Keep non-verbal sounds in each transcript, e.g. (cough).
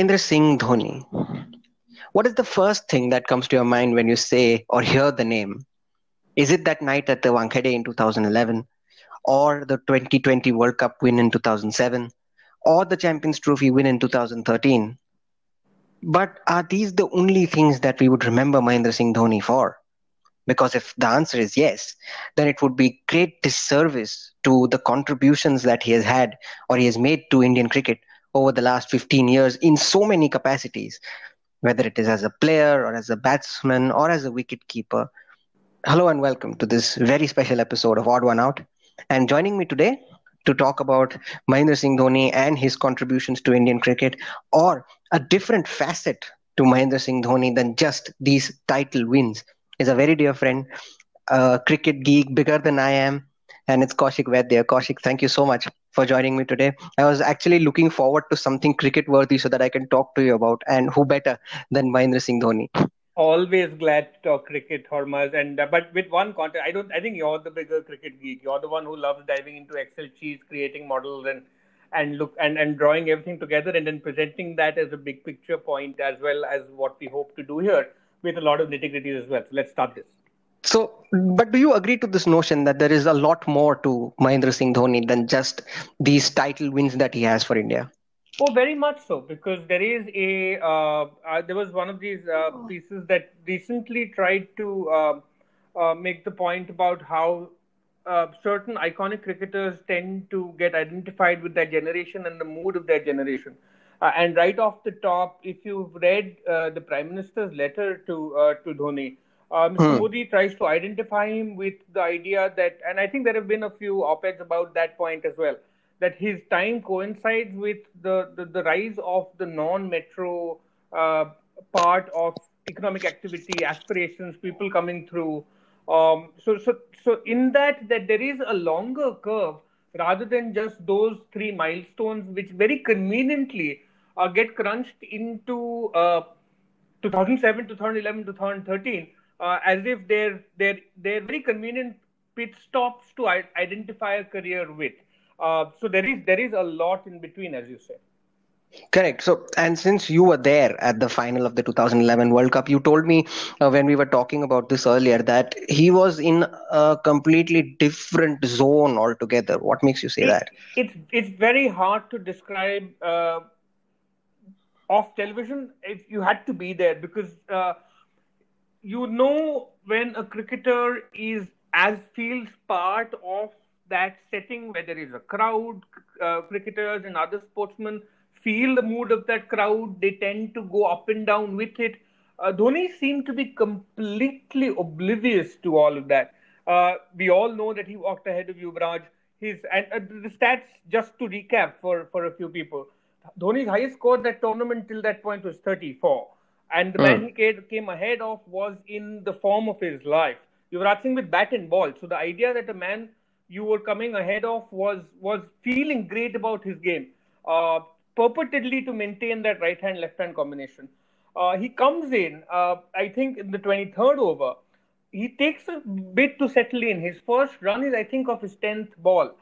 Mahendra Singh Dhoni. What is the first thing that comes to your mind when you say or hear the name? Is it that night at the Wankhede in 2011, or the 2020 World Cup win in 2007, or the Champions Trophy win in 2013? But are these the only things that we would remember Mahendra Singh Dhoni for? Because if the answer is yes, then it would be great disservice to the contributions that he has had or he has made to Indian cricket over the last 15 years in so many capacities, whether it is as a player or as a batsman or as a wicket keeper. Hello and welcome to this very special episode of Odd One Out. And joining me today to talk about Mahendra Singh Dhoni and his contributions to Indian cricket, or a different facet to Mahendra Singh Dhoni than just these title wins, is a very dear friend, a cricket geek bigger than I am, and it's Kaushik Vaidya. Kaushik, thank you so much for joining me today. I was actually looking forward to something cricket worthy so that I can talk to you about, and who better than Mahendra Singh Dhoni? always glad to talk cricket, Hormaz. And uh, but with one content, I don't. I think you're the bigger cricket geek. You're the one who loves diving into Excel sheets, creating models, and and look and and drawing everything together, and then presenting that as a big picture point as well as what we hope to do here with a lot of nitty gritty as well. So let's start this. So, but do you agree to this notion that there is a lot more to Mahendra Singh Dhoni than just these title wins that he has for India? Oh, very much so, because there is a uh, uh, there was one of these uh, pieces that recently tried to uh, uh, make the point about how uh, certain iconic cricketers tend to get identified with their generation and the mood of their generation. and right off the top, if you've read the Prime Minister's letter to to Dhoni, Mr. Hmm. Modi tries to identify him with the idea that, and I think there have been a few op-eds about that point as well that his time coincides with the, the, the rise of the non-metro uh, part of economic activity, aspirations, people coming through. Um, so, so, so in that, that there is a longer curve rather than just those three milestones, which very conveniently uh, get crunched into uh, 2007, 2011, 2013, uh, as if they're they're they're very convenient pit stops to identify a career with. Uh, so there is there is a lot in between, as you say. Correct. So, and since you were there at the final of the 2011 World Cup, you told me uh, when we were talking about this earlier that he was in a completely different zone altogether. What makes you say it, that? It's it's very hard to describe uh, off television. If you had to be there, because uh, you know when a cricketer is as feels part of that setting where there is a crowd, uh, cricketers and other sportsmen feel the mood of that crowd. They tend to go up and down with it. Uh, Dhoni seemed to be completely oblivious to all of that. Uh, we all know that he walked ahead of Yuvraj. His and uh, the stats, just to recap for, for a few people, Dhoni's highest score that tournament till that point was 34, and the mm. man he came, ahead of was in the form of his life. Yuvraj Singh with bat and ball. So the idea that a man you were coming ahead of was was feeling great about his game, uh, purportedly to maintain that right hand left hand combination. Uh, he comes in, uh, I think, in the 23rd over. He takes a bit to settle in. His first run is, I think, of his 10th ball.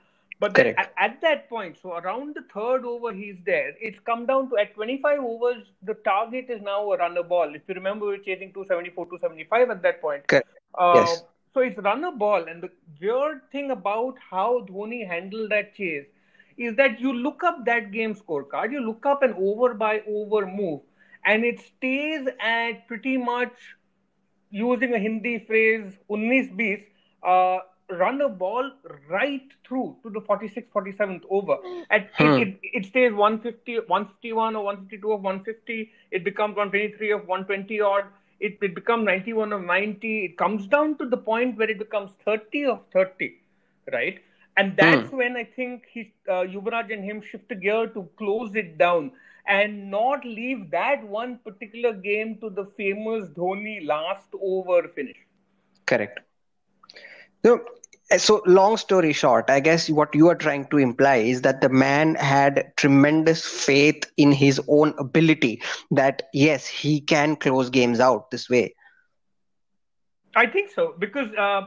But then at, at, that point, so around the third over, he's there. It's come down to at 25 overs, the target is now a runner ball. If you remember, we were chasing 274, 275 at that point. Correct. Uh, yes. So it's run a ball, and the weird thing about how Dhoni handled that chase is that you look up that game scorecard, you look up an over by over move, and it stays at pretty much using a Hindi phrase, 19 beats, uh, run a ball right through to the 46th, 47th over. At, hmm. it, it, it, stays 150, 151 or 152 of 150. It becomes 123 of 120 odd it, it becomes 91 of 90. It comes down to the point where it becomes 30 of 30, right? And that's mm. when I think he, uh, Yuvraj and him shift a gear to close it down and not leave that one particular game to the famous Dhoni last over finish. Correct. So long story short i guess what you are trying to imply is that the man had tremendous faith in his own ability that yes he can close games out this way i think so because uh,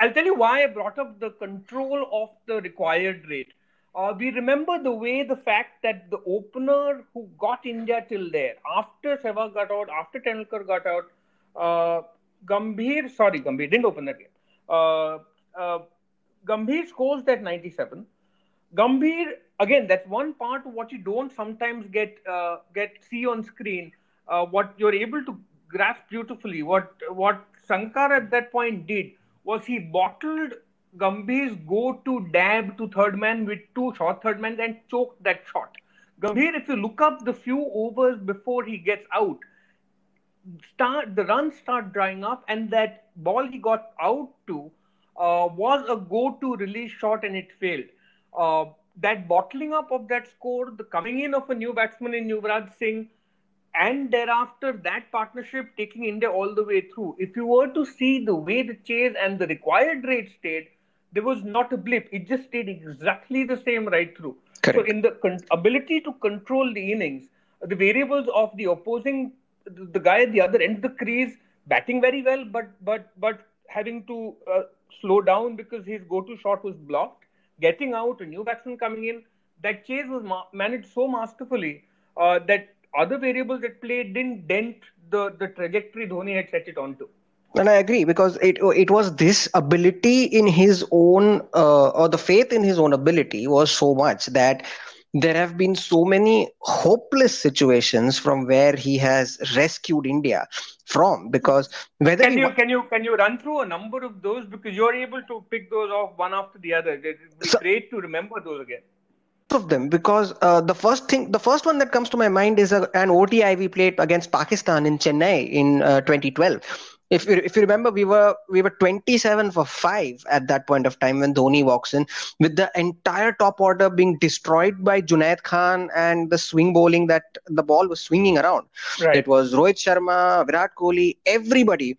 i'll tell you why i brought up the control of the required rate uh, we remember the way the fact that the opener who got india till there after Sehwag got out after Tendulkar got out uh, Gambhir, sorry, Gambhir didn't open that game. Uh, uh, Gambhir scores that 97. Gambhir, again, that's one part of what you don't sometimes get uh, get see on screen. Uh, what you're able to grasp beautifully. What what Sanga at that point did was he bottled Gambhir's go-to dab to third man with two short third men and choked that shot. Gambhir, if you look up the few overs before he gets out, start the runs start drying up, and that ball he got out to uh, was a go-to release shot and it failed. Uh, that bottling up of that score, the coming in of a new batsman in Yuvraj Singh, and thereafter that partnership taking India all the way through. If you were to see the way the chase and the required rate stayed, there was not a blip. It just stayed exactly the same right through. Correct. So, in the con- ability to control the innings, the variables of the opposing, the guy at the other end of the crease, batting very well, but but but having to uh, slow down because his go-to shot was blocked, getting out, a new batsman coming in. That chase was ma- managed so masterfully uh, that other variables at play didn't dent the, the trajectory Dhoni had set it onto. And I agree because it it was this ability in his own uh, or the faith in his own ability was so much that there have been so many hopeless situations from where he has rescued India from because whether Can you can you can you run through a number of those because you're able to pick those off one after the other? It'd So- great to remember those again. of them because uh, the first thing the first one that comes to my mind is a, an ODI we played against Pakistan in Chennai in uh, 2012 if you, if you remember we were we were 27 for 5 at that point of time when Dhoni walks in with the entire top order being destroyed by Junaid Khan and the swing bowling that the ball was swinging around. Right. it was Rohit Sharma Virat Kohli everybody.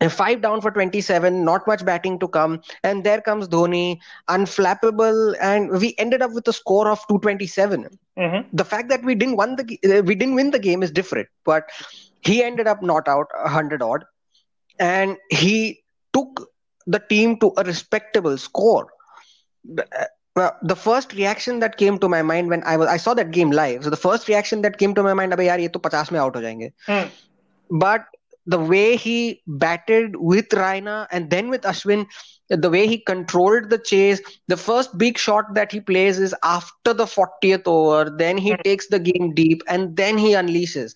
And five down for 27 not much batting to come. And there comes Dhoni unflappable and we ended up with a score of 227 Mm-hmm. the fact that we didn't won the uh, we didn't win the game is different but he ended up not out 100 odd and he took the team to a respectable score. Uh, well, the first reaction that came to my mind when I was I saw that game live. So the first reaction that came to my mind, "Abey yaar, ye to 50 mein out ho jayenge." Hmm. But the way he batted with Raina and then with Ashwin, the way he controlled the chase, the first big shot that he plays is after the 40th over. Then he hmm. takes the game deep and then he unleashes.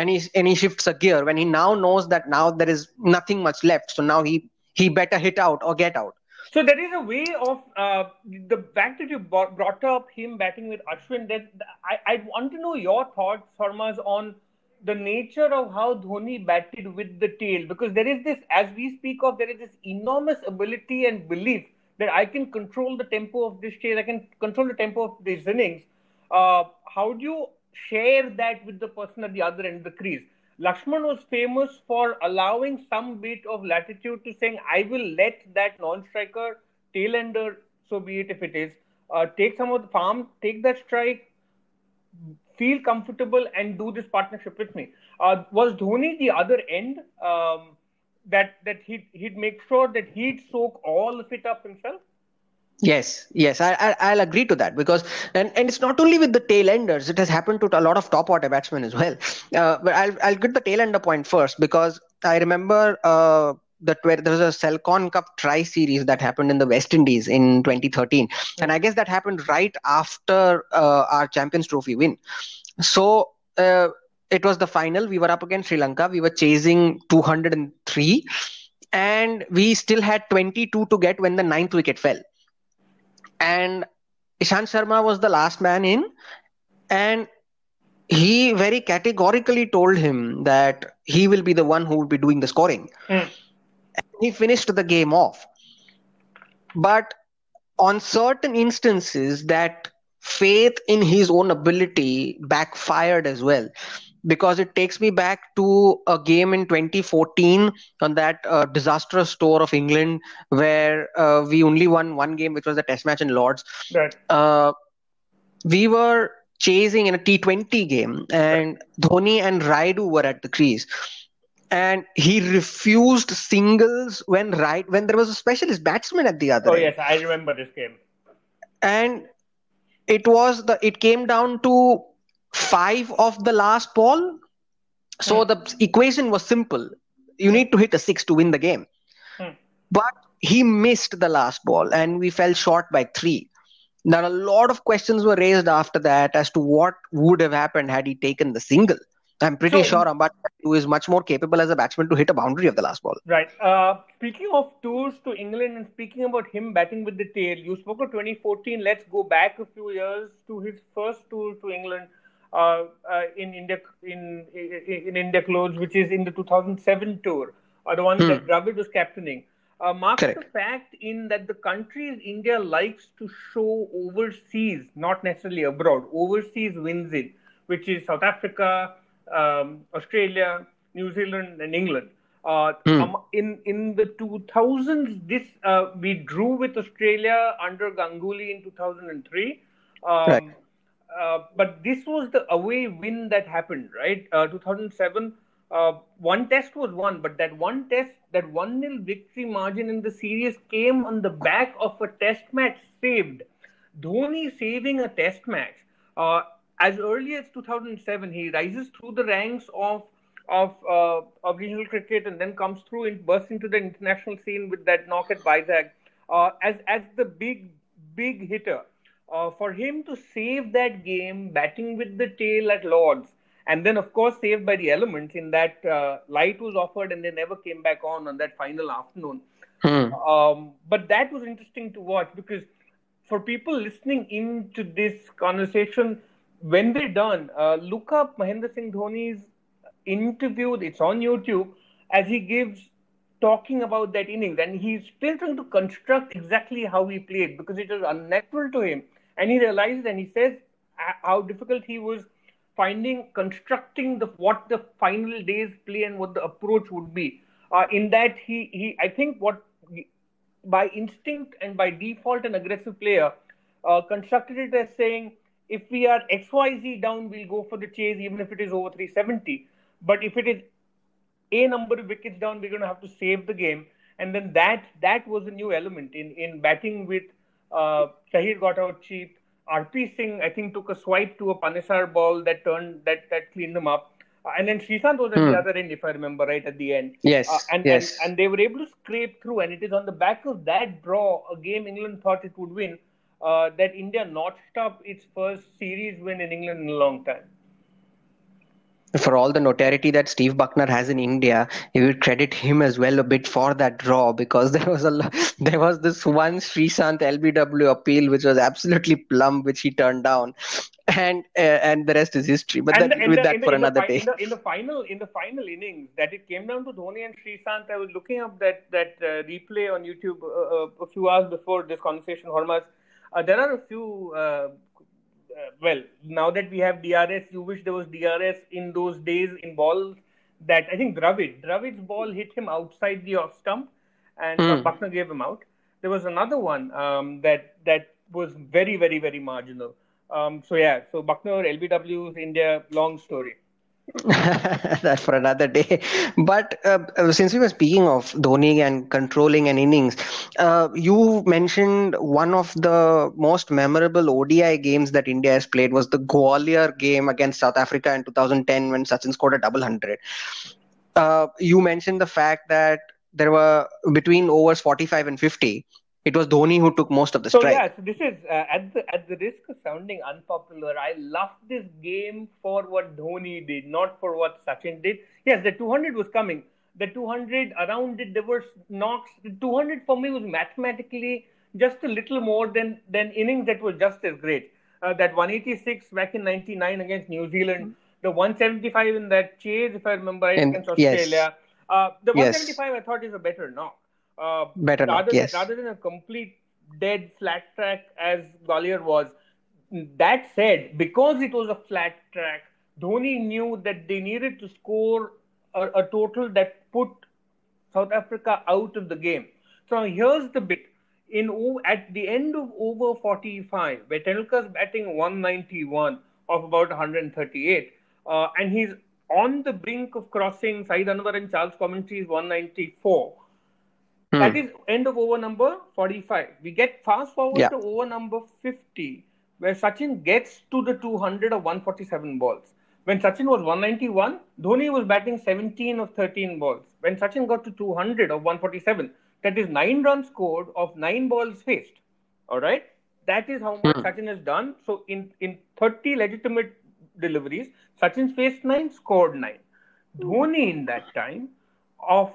And he, and he shifts a gear when he now knows that now there is nothing much left. So now he he better hit out or get out. So there is a way of uh, the fact that you brought up him batting with Ashwin. That I, I want to know your thoughts, Sarmas, on the nature of how Dhoni batted with the tail, because there is this, as we speak of, there is this enormous ability and belief that I can control the tempo of this chase, I can control the tempo of these innings. Uh, how do you share that with the person at the other end of the crease? Lakshman was famous for allowing some bit of latitude to saying, I will let that non striker tail ender, so be it if it is, uh, take some of the farm, take that strike, feel comfortable, and do this partnership with me. Uh, was Dhoni the other end? Um, that that he'd, he'd make sure that he'd soak all of it up himself? Yes, yes, I, I I'll agree to that because and, and it's not only with the tail enders; it has happened to a lot of top order batsmen as well. (laughs) Uh, but I'll I'll get the tail ender point first because I remember uh, that where there was a Celkon Cup Tri Series that happened in the West Indies in 2013, and I guess that happened right after uh, our Champions Trophy win. So. Uh, it was the final. We were up against Sri Lanka. We were chasing 203, and we still had 22 to get when the ninth wicket fell and Ishant Sharma was the last man in, and he very categorically told him that he will be the one who will be doing the scoring. Hmm. He finished the game off. But on certain instances, that faith in his own ability backfired as well. Because it takes me back to a game in 2014 on that uh, disastrous tour of England where uh, we only won one game, which was the Test match in Lords. Right. Uh, we were chasing in a T20 game, and Dhoni and Rayudu were at the crease. And he refused singles when right when there was a specialist batsman at the other Oh end yes, I remember this game. and it was the it came down to five of the last ball so Hmm. the equation was simple you need to hit a six to win the game Hmm. but he missed the last ball and we fell short by three now a lot of questions were raised after that as to what would have happened had he taken the single i'm pretty So- sure Ambati, who is much more capable as a batsman to hit a boundary of the last ball Right. Uh, speaking of tours to England and speaking about him batting with the tail, you spoke of 2014. Let's go back a few years to his first tour to England uh, uh, in India in, in in India clothes, which is in the 2007 tour, uh, the one Hmm. that Dravid was captaining. Uh, marks Correct. the fact in that the countries India likes to show overseas, not necessarily abroad, overseas wins in, which is South Africa, um, Australia, New Zealand, and England. Uh, Hmm. um, in in the 2000s, this uh, we drew with Australia under Ganguly in 2003. Um, Right. Uh, but this was the away win that happened, right? Uh, 2007. Uh, one test was won, but that one test, that 1 nil victory margin in the series came on the back of a test match saved. Dhoni saving a test match. Uh, as early as 2007, he rises through the ranks of of uh, of regional cricket and then comes through and bursts into the international scene with that knock at Vizag as as the big big hitter. Uh, for him to save that game, batting with the tail at Lords, and then of course saved by the elements in that uh, light was offered and they never came back on on that final afternoon. Hmm. Um, but that was interesting to watch because for people listening into this conversation, when they're done, uh, look up Mahendra Singh Dhoni's interview. It's on YouTube as he gives talking about that innings, and he's still trying to construct exactly how he played because it was unnatural to him, and he realized and he says how difficult he was finding constructing the what the final day's play and what the approach would be. Uh, in that he he I think what by instinct and by default an aggressive player uh, constructed it as saying if we are xyz down we'll go for the chase even if it is over 370 but if it is a number of wickets down we're going to have to save the game and then that that was a new element in in batting with uh, Shahid got out cheap RP Singh I think took a swipe to a Panesar ball that turned that that cleaned them up uh, and then Sreesanth was at Hmm. the other end if I remember right at the end yes uh, and, yes and and they were able to scrape through, and it is on the back of that draw, a game England thought it would win, uh, that India notched up its first series win in England in a long time. For all the notoriety that Steve Bucknor has in India, you would credit him as well a bit for that draw because (laughs) there was a there was this one Sreesanth LBW appeal which was absolutely plumb, which he turned down, and uh, and the rest is history. But that, the- with the- that the- for another day. In the, in the final, in the final innings, that it came down to Dhoni and Sreesanth. I was looking up that that uh, replay on YouTube uh, uh, a few hours before this conversation, Hormaz. Uh, there are a few. Uh, well, now that we have DRS, you wish there was DRS in those days in balls that I think Dravid, Dravid's ball hit him outside the off stump, and Hmm. Bucknor gave him out. There was another one um, that that was very, very, very marginal. Um, so yeah, so Bucknor, LBW, India, long story. (laughs) that for another day. But uh, since we were speaking of Dhoni and controlling an innings, uh, you mentioned one of the most memorable ODI games that India has played was the Gwalior game against South Africa in 2010 when Sachin scored a double hundred. Uh, you mentioned the fact that there were between overs 45 and 50. It was Dhoni who took most of the So strike. yeah, so this is uh, at the at the risk of sounding unpopular. I love this game for what Dhoni did, not for what Sachin did. Yes, the 200 was coming. The 200 around it, there were knocks. The 200 for me was mathematically just a little more than than innings that was just as great. Uh, that 186 back in 99 against New Zealand, the 175 in that chase, if I remember In- against yes. Australia. Uh, the Yes. 175 I thought is a better knock. Uh, Better rather yes. Than, rather than a complete dead flat track as Gwalior was. That said, because it was a flat track, Dhoni knew that they needed to score a, a total that put South Africa out of the game. So here's the bit. In at the end of over 45, where Tendulkar's batting 191 of about 138, uh, and he's on the brink of crossing Saeed Anwar and Charles Coventry's 194. Hmm. That is end of over number 45. We get fast forward yeah. to over number 50, where Sachin gets to the 200 of 147 balls. When Sachin was 191, Dhoni was batting 17 of 13 balls. When Sachin got to 200 of 147, that is nine runs scored of nine balls faced. All right, that is how much hmm. Sachin has done. So in in 30 legitimate deliveries, Sachin faced nine, scored nine. Dhoni in that time of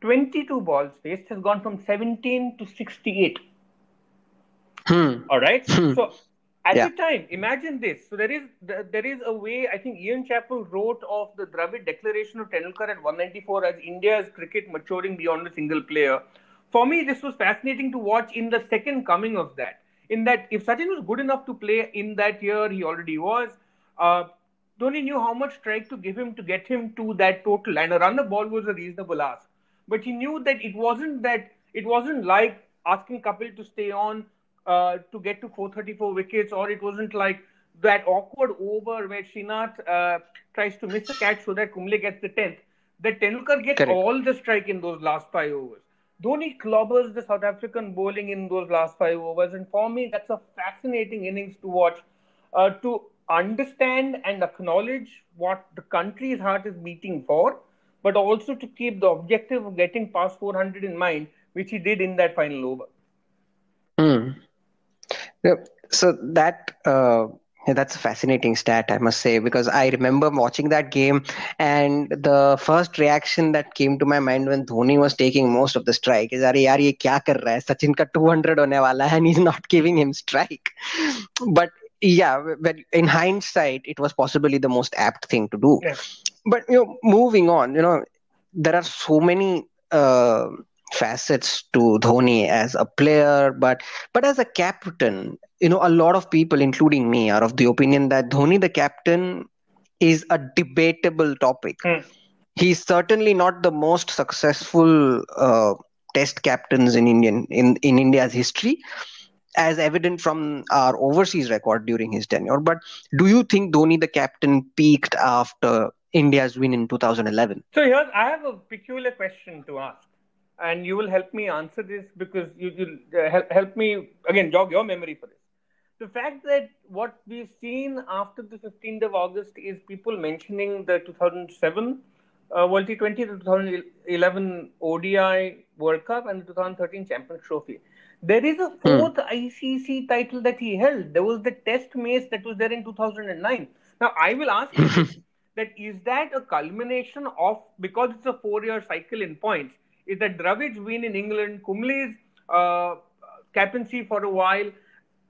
22 balls faced has gone from 17 to 68. Hmm. All right. Hmm. So at yeah. the time, imagine this. So there is there is a way. I think Ian Chappell wrote of the Dravid Declaration of Tendulkar at 194 as India's cricket maturing beyond a single player. For me, this was fascinating to watch in the second coming of that. In that, if Sachin was good enough to play in that year, he already was. Uh, Dhoni knew how much strike to give him to get him to that total, and a run the ball was a reasonable ask. But he knew that it wasn't that it wasn't like asking Kapil to stay on uh, to get to 434 wickets, or it wasn't like that awkward over where Srinath uh, tries to miss a catch so that Kumble gets the 10th. That Tendulkar gets Correct. all the strike in those last five overs. Dhoni clobbers the South African bowling in those last five overs, and for me, that's a fascinating innings to watch. Uh, to understand and acknowledge what the country's heart is beating for, but also to keep the objective of getting past 400 in mind, which he did in that final over. Mm. So that uh, that's a fascinating stat, I must say, because I remember watching that game, and the first reaction that came to my mind when Dhoni was taking most of the strike is, "Are yaar, ye kya kar raha hai? Sachin ka 200 hone wala hai, and he's not giving him strike." But yeah, but in hindsight, it was possibly the most apt thing to do. But you know, moving on, you know, there are so many. Uh, facets to Dhoni as a player, but but as a captain, you know, a lot of people, including me, are of the opinion that Dhoni, the captain, is a debatable topic. Mm. He's certainly not the most successful uh, Test captains in Indian in in India's history, as evident from our overseas record during his tenure. But do you think Dhoni, the captain, peaked after India's win in 2011? So here, I have a peculiar question to ask and you will help me answer this because you will uh, help, help me again jog your memory for this. The fact that what we've seen after the 15th of August is people mentioning the 2007 uh, World T20, the 2011 ODI World Cup, and the 2013 Champions Trophy. There is a hmm. fourth hmm. ICC title that he held. There was the Test Mace that was there in 2009. Now, I will ask you (laughs) that is that a culmination of because it's a four-year cycle in points? is that Dravid's win in England, Kumble's uh, captaincy for a while,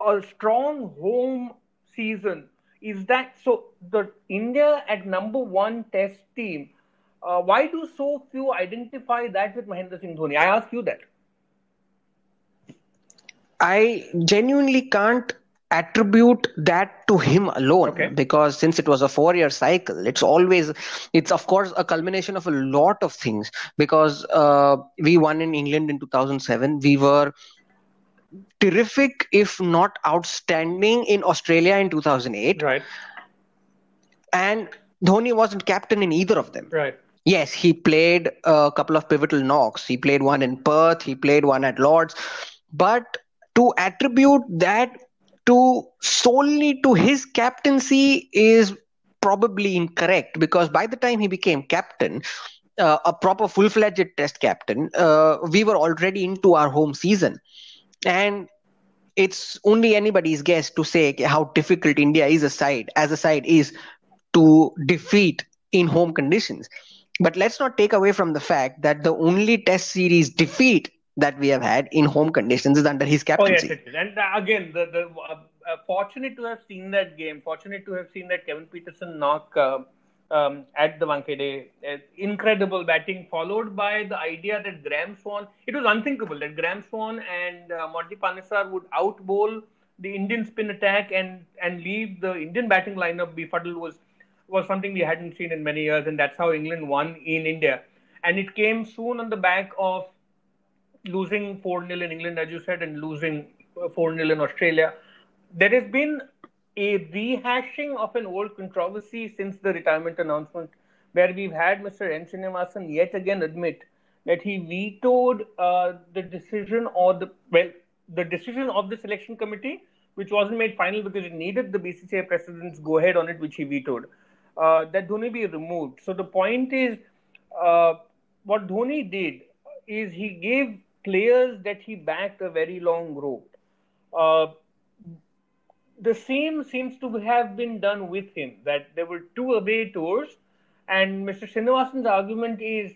a strong home season. Is that so? The India at number one Test team. Uh, why do so few identify that with Mahendra Singh Dhoni? I ask you that. I genuinely can't attribute that to him alone. Okay. because since it was a four year cycle it's always it's of course a culmination of a lot of things. Because uh, we won in england in 2007 we were terrific if not outstanding in australia in 2008 right. And dhoni wasn't captain in either of them. Right. Yes he played a couple of pivotal knocks. He played one in perth. He played one at lords. But to attribute that to solely to his captaincy is probably incorrect because by the time he became captain, uh, a proper full-fledged test captain, uh, we were already into our home season, and it's only anybody's guess to say how difficult India is a side as a side is to defeat in home conditions. But let's not take away from the fact that the only test series defeat that we have had in home conditions is under his captaincy. Oh, yes, it is. And uh, again, the, the uh, uh, fortunate to have seen that game, fortunate to have seen that Kevin Pietersen knock uh, um, at the Wankhede. Uh, incredible batting, followed by the idea that Graeme Swann, it was unthinkable that Graeme Swann and uh, Monty Panesar would outbowl the Indian spin attack and, and leave the Indian batting lineup befuddled was was something we hadn't seen in many years, and that's how England won in India. And it came soon on the back of losing 4 0 in England, as you said, and losing 4 0 in Australia. There has been a rehashing of an old controversy since the retirement announcement, where we've had Mr. N. Srinivasan yet again admit that he vetoed uh, the decision or the well the decision of the selection committee, which wasn't made final because it needed the BCCI president's go ahead on it, which he vetoed. Uh, that Dhoni be removed. So the point is, uh, what Dhoni did is he gave players that he backed a very long rope. Uh, the same seems to have been done with him. That there were two away tours, and Mr. Srinivasan's argument is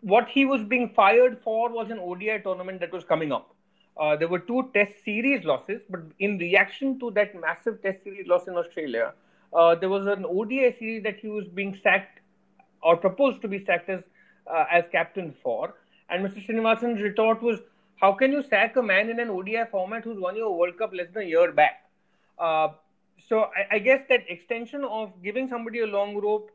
what he was being fired for was an ODI tournament that was coming up. Uh, there were two Test series losses, but in reaction to that massive Test series loss in Australia, uh, there was an ODI series that he was being sacked or proposed to be sacked as uh, as captain for. And Mr. Srinivasan's retort was, "How can you sack a man in an ODI format who's won your World Cup less than a year back?" Uh, so I, I, guess that extension of giving somebody a long rope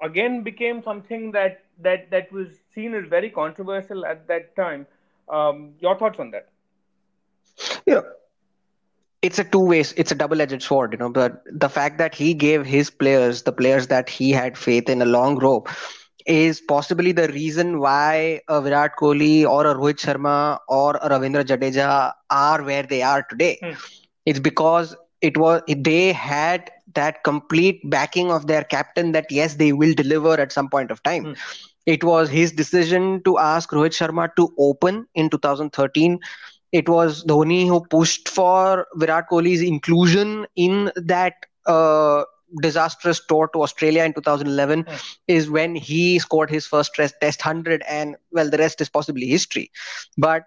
again became something that that that was seen as very controversial at that time. Um, your thoughts on that? Yeah, it's a two ways it's a double edged sword you know but the fact that he gave his players the players that he had faith in a long rope is possibly the reason why a Virat Kohli or a Rohit Sharma or a Ravindra Jadeja are where they are today. Hmm. It's because it was they had that complete backing of their captain that yes they will deliver at some point of time. Hmm. It was his decision to ask Rohit Sharma to open in 2013. It was Dhoni who pushed for Virat Kohli's inclusion in that uh, disastrous tour to Australia in 2011 mm. is when he scored his first test, test 100, and well, the rest is possibly history. But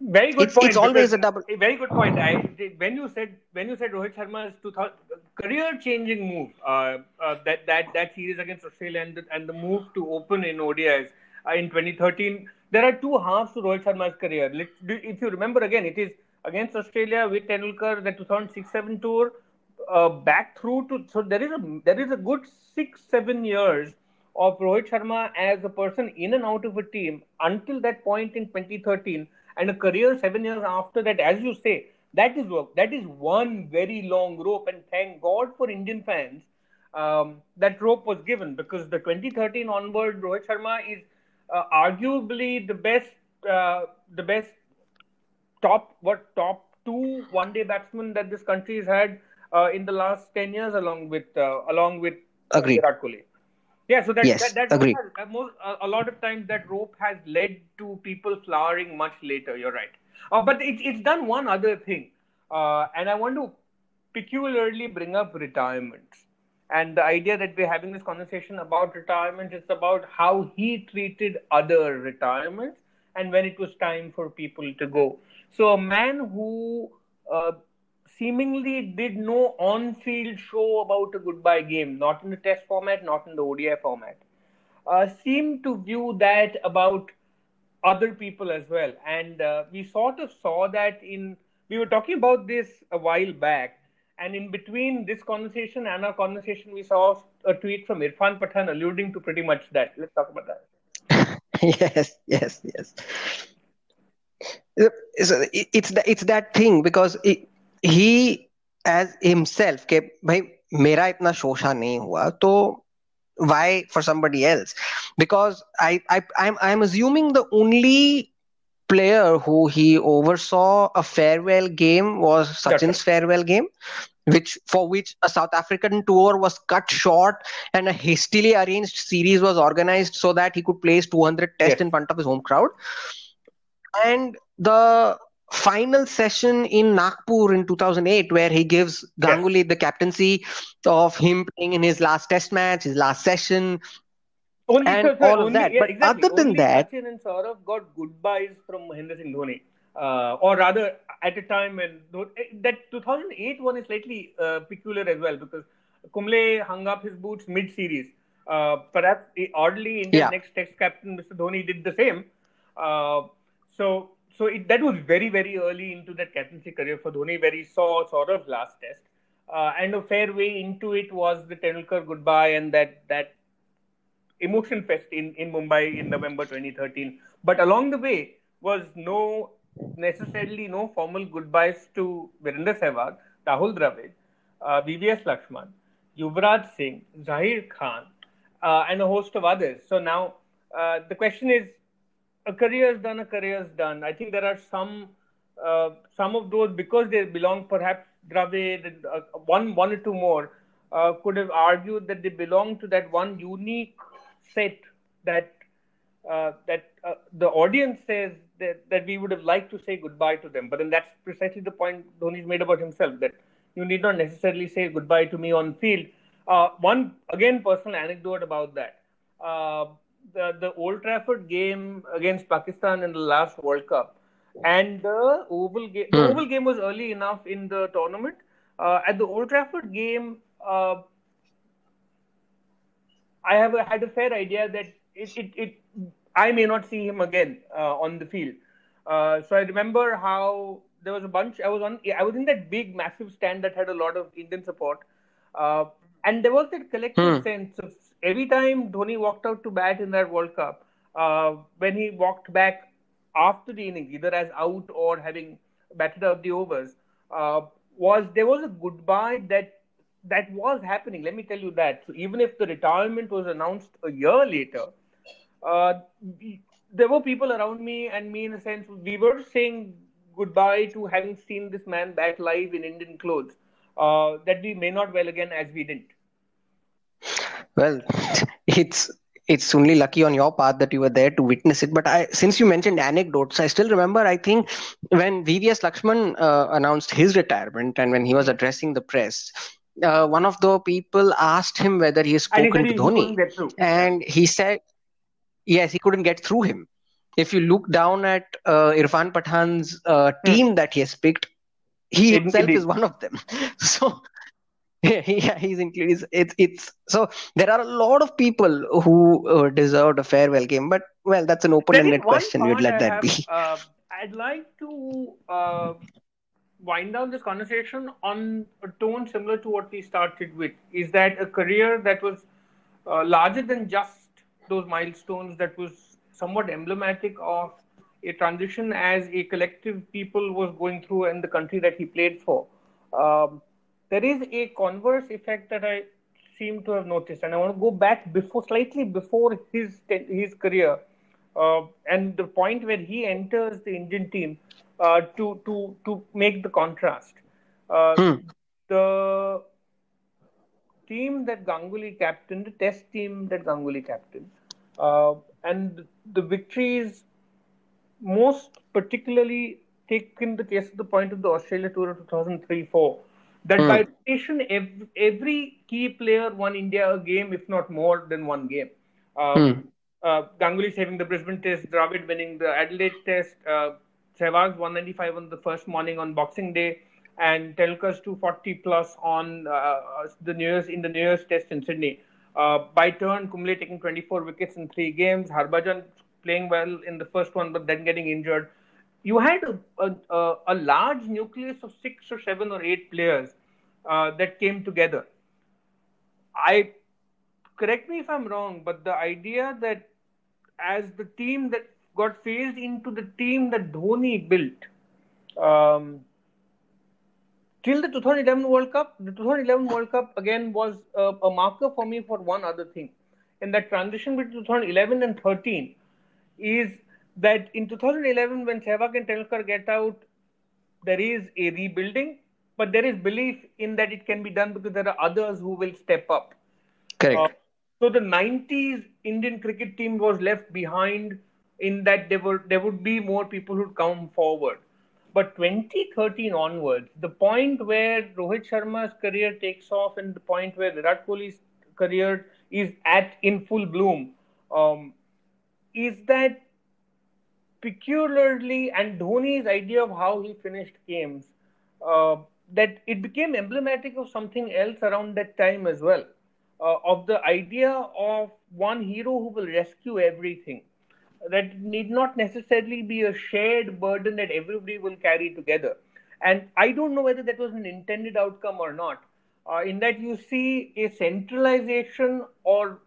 very good it's, point. It's always a double. Very good point. I, when you said when you said Rohit Sharma's 2000 career-changing move, uh, uh, that that that series against Australia and the, and the move to open in ODIs uh, in 2013, there are two halves to Rohit Sharma's career. If you remember again, it is against Australia with Tendulkar, the 2006-7 tour, back through to so there is a there is a good six seven years of Rohit Sharma as a person in and out of a team until that point in 2013 and a career seven years after that as you say that is that is one very long rope and thank God for Indian fans um, that rope was given because the 2013 onward Rohit Sharma is uh, arguably the best uh, the best top what top two one day batsmen that this country has had uh, in the last 10 years along with uh, along with uh, Agreed. Virat Kohli. Yeah, so that, yes, that, that agreed. Has, most, a lot of times that rope has led to people flowering much later. You're right. Uh, but it, it's done one other thing. Uh, and I want to peculiarly bring up retirement. And the idea that we're having this conversation about retirement is about how he treated other retirements and when it was time for people to go. So a man who uh, seemingly did no on-field show about a goodbye game, not in the Test format, not in the ODI format. Uh, seemed to view that about other people as well, and uh, we sort of saw that in. We were talking about this a while back, and in between this conversation and our conversation, we saw a tweet from Irfan Pathan alluding to pretty much that. Let's talk about that. (laughs) yes, yes, yes. It's it's that thing because it, he as himself के भाई मेरा इतना शोषा नहीं हुआ तो why for somebody else because i i i'm i'm assuming the only player who he oversaw a farewell game was Sachin's farewell game, which for which a South African tour was cut short and a hastily arranged series was organized so that he could place 200 tests yes. in front of his home crowd. And the final session in Nagpur in 2008 where he gives Ganguly yes. the captaincy of him playing in his last test match, his last session, only and so, all only, of that. Yeah, but exactly. other than only that, Sachin and Saurav got goodbyes from Mahendra Singh Dhoni. Uh, or rather, at a time when eh, that 2008 one is slightly uh, peculiar as well because Kumble hung up his boots mid-series. Uh, perhaps the oddly, India's yeah. next Test captain, Mr. Dhoni, did the same. Uh, so so it, that was very very early into that captaincy career for Dhoni, where he saw sort of last test. uh, and a fair way into it was the Tendulkar goodbye and that that emotion fest in, in Mumbai in November 2013. But along the way was no necessarily no formal goodbyes to Virender Sehwag, Rahul Dravid, uh, VVS Laxman, Yuvraj Singh, Zaheer Khan, uh, and a host of others. So now uh, the question is, a career is done, a career is done. I think there are some uh, some of those because they belong perhaps Dravid, uh, one one or two more uh, could have argued that they belong to that one unique set that uh, that uh, the audience says that, that we would have liked to say goodbye to them. But then that's precisely the point Dhoni's made about himself that you need not necessarily say goodbye to me on field. Uh, one again personal anecdote about that. Uh, the Old Trafford game against Pakistan in the last World Cup, and the Oval game. The Hmm. Oval game was early enough in the tournament. Uh, at the Old Trafford game, uh, I have a, had a fair idea that it, it, it I may not see him again uh, on the field. Uh, so I remember how there was a bunch. I was on. I was in that big, massive stand that had a lot of Indian support, uh, and there was that collective Hmm. sense of every time Dhoni walked out to bat in that World Cup, uh, when he walked back after the innings, either as out or having batted out the overs, uh, was there was a goodbye that that was happening. Let me tell you that. So even if the retirement was announced a year later, uh, there were people around me and me in a sense we were saying goodbye to having seen this man back live in Indian clothes uh, that we may not well again as we didn't. Well, it's it's only lucky on your part that you were there to witness it. But I, since you mentioned anecdotes, I still remember. I think when VVS Lakshman uh, announced his retirement and when he was addressing the press, uh, one of the people asked him whether he has spoken to Dhoni, couldn't get through. and he said yes, he couldn't get through him. If you look down at uh, Irfan Pathan's uh, team that he has picked, he himself is one of them. (laughs) So yeah, (laughs) yeah, he's included. It's it's so there are a lot of people who uh, deserved a farewell game, but well, that's an open-ended question. We'd let I that have, be. Uh, I'd like to uh, wind down this conversation on a tone similar to what we started with. Is that a career that was uh, larger than just those milestones, that was somewhat emblematic of a transition as a collective people was going through in the country that he played for. Um, there is a converse effect that I seem to have noticed, and I want to go back before, slightly before his his career, uh, and the point where he enters the Indian team uh, to to to make the contrast. Uh, Hmm. The team that Ganguly captained, the Test team that Ganguly captained, uh, and the victories most particularly taken the case of the point of the Australia Tour of 2003-4 that Hmm. by rotation every, every key player won India a game if not more than one game. Uh, Hmm. uh, Ganguly saving the Brisbane Test, Dravid winning the Adelaide Test, uh, Sehwag's 195 on the first morning on Boxing Day, and Tendulkar's 240 plus on uh, the New Year's in the New Year's Test in Sydney. Uh, by turn, Kumble taking 24 wickets in three games, Harbhajan playing well in the first one but then getting injured. You had a, a, a, large nucleus of six or seven or eight players uh, that came together. I correct me if I'm wrong, but the idea that as the team that got phased into the team that Dhoni built, um, till the 2011 World Cup, the 2011 World Cup again was a, a marker for me for one other thing. In that transition between 2011 and 13, is that in 2011 when Sehwag and Tendulkar get out, there is a rebuilding, but there is belief in that it can be done because there are others who will step up. Correct. Uh, so the 90s Indian cricket team was left behind in that there were there would be more people who'd come forward. But 2013 onwards, the point where Rohit Sharma's career takes off and the point where Virat Kohli's career is at in full bloom, um, is that peculiarly and Dhoni's idea of how he finished games, uh, that it became emblematic of something else around that time as well, uh, of the idea of one hero who will rescue everything. That need not necessarily be a shared burden that everybody will carry together. And I don't know whether that was an intended outcome or not. uh, in that you see a centralization or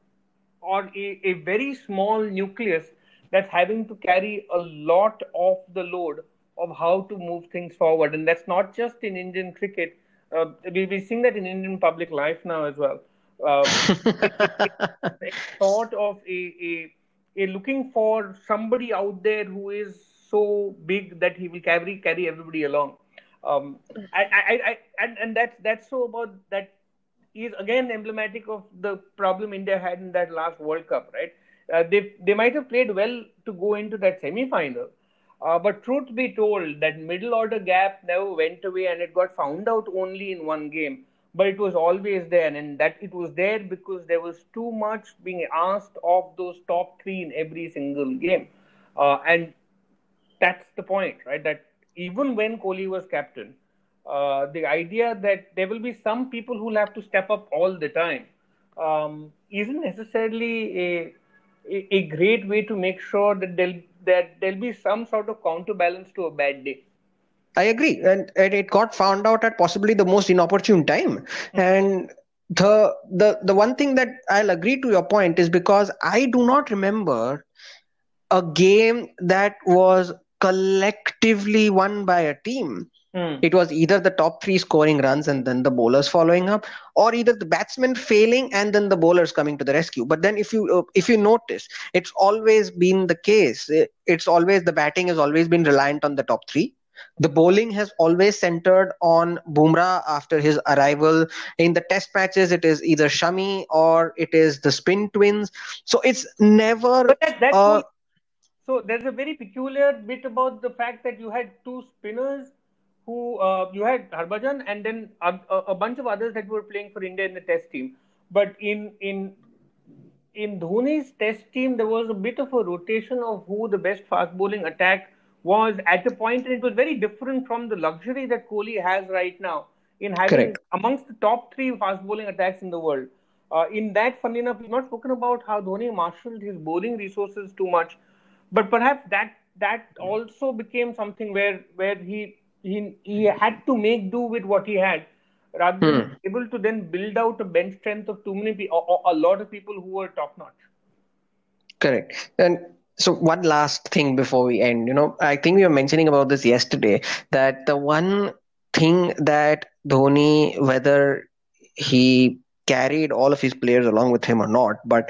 or a, a very small nucleus that's having to carry a lot of the load of how to move things forward. And that's not just in Indian cricket. Uh, we, we're seeing that in Indian public life now as well. Uh, (laughs) sort of a, a, a looking for somebody out there who is so big that he will carry carry everybody along. Um, I, I, I, and, and that's that's so about that is again emblematic of the problem India had in that last World Cup, right? Uh, they they might have played well to go into that semi final, uh, but truth be told, that middle order gap never went away, and it got found out only in one game. But it was always there, and that it was there because there was too much being asked of those top three in every single game, uh, and that's the point, right? That even when Kohli was captain, uh, the idea that there will be some people who will have to step up all the time um, isn't necessarily a, a, a great way to make sure that there'll that there'll be some sort of counterbalance to a bad day. I agree, and, and it got found out at possibly the most inopportune time. Mm-hmm. And the the the one thing that I'll agree to your point is because I do not remember a game that was collectively won by a team Hmm. It was either the top three scoring runs and then the bowlers following up, or either the batsmen failing and then the bowlers coming to the rescue. But then, if you uh, if you notice, it's always been the case. It's always the batting has always been reliant on the top three. The bowling has always centered on Bumrah after his arrival. In the test matches, it is either Shami or it is the spin twins. So it's never. But that, that's uh, so there's a very peculiar bit about the fact that you had two spinners who uh, you had Harbhajan and then a, a, bunch of others that were playing for India in the Test team. But in in in Dhoni's Test team, there was a bit of a rotation of who the best fast bowling attack was at the point, and it was very different from the luxury that Kohli has right now in having Correct. amongst the top three fast bowling attacks in the world. Uh, in that, funny enough, we've not spoken about how Dhoni marshaled his bowling resources too much, but perhaps that that also became something where where he he he had to make do with what he had rather than Hmm. able to then build out a bench strength of too many people or, a lot of people who were top notch. Correct. And so one last thing before we end, you know, I think we were mentioning about this yesterday that the one thing that Dhoni, whether he carried all of his players along with him or not, but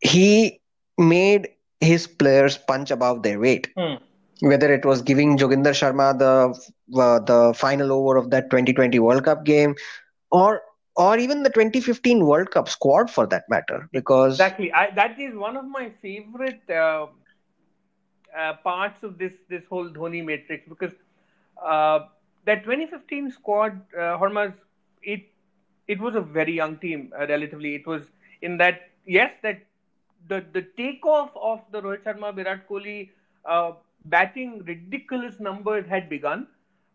he made his players punch above their weight. Hmm. Whether it was giving Joginder Sharma the uh, the final over of that 2020 World Cup game, or or even the 2015 World Cup squad for that matter, because Exactly, I, that is one of my favorite uh, uh, parts of this this whole Dhoni matrix because uh, that 2015 squad, uh, Hormaz, it it was a very young team uh, relatively. It was in that yes that the the takeoff of the Rohit Sharma Virat Kohli batting ridiculous numbers had begun.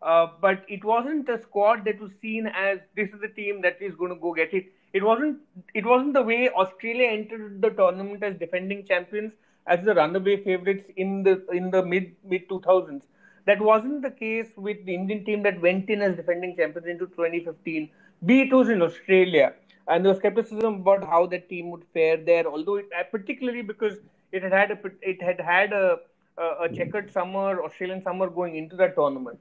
Uh, but it wasn't a squad that was seen as this is the team that is going to go get it. It wasn't. It wasn't the way Australia entered the tournament as defending champions, as the runaway favorites in the in the mid mid 2000s. That wasn't the case with the Indian team that went in as defending champions into 2015. Be it was in Australia, and there was skepticism about how that team would fare there. Although, it, particularly because it had had a it had had a a checkered summer, Australian summer going into that tournament.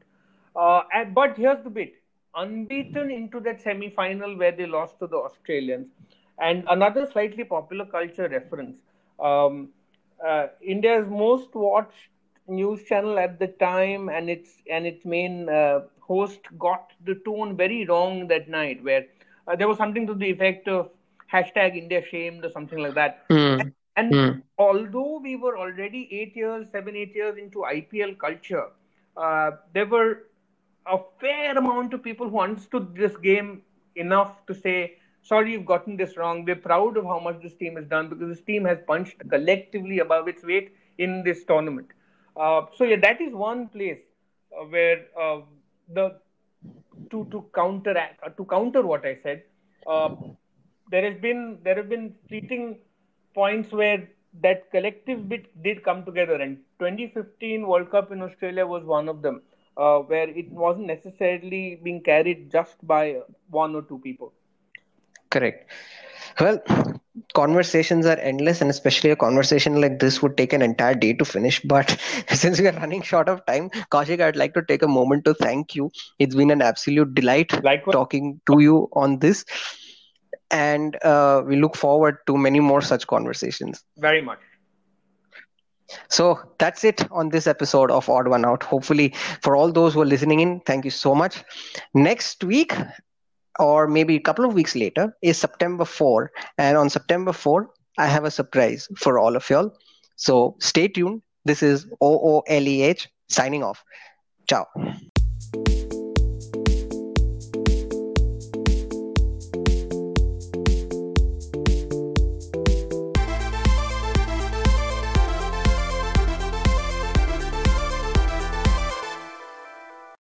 Uh, and, but here's the bit unbeaten into that semi final where they lost to the Australians. And another slightly popular culture reference um, uh, India's most watched news channel at the time and its and its main uh, host got the tone very wrong that night where uh, there was something to the effect of hashtag India shamed or something like that. Hmm. And Hmm. although we were already eight years, seven, eight years into IPL culture, uh, there were a fair amount of people who understood this game enough to say, sorry, you've gotten this wrong. We're proud of how much this team has done because this team has punched collectively above its weight in this tournament. Uh, so yeah, that is one place uh, where uh, the to to counteract uh, to counter what I said, uh, there has been there have been fleeting points where that collective bit did come together, and 2015 World Cup in Australia was one of them. uh, where it wasn't necessarily being carried just by one or two people. Correct. Well, conversations are endless, and especially a conversation like this would take an entire day to finish. But (laughs) since we are running short of time, Kaushik, I'd like to take a moment to thank you. It's been an absolute delight Likewise. talking to you on this. And uh, we look forward to many more such conversations. Very much. So that's it on this episode of Odd One Out. Hopefully, for all those who are listening in, thank you so much. Next week, or maybe a couple of weeks later, is September 4. And on September 4, I have a surprise for all of y'all. So stay tuned. This is OOLEH signing off. Ciao.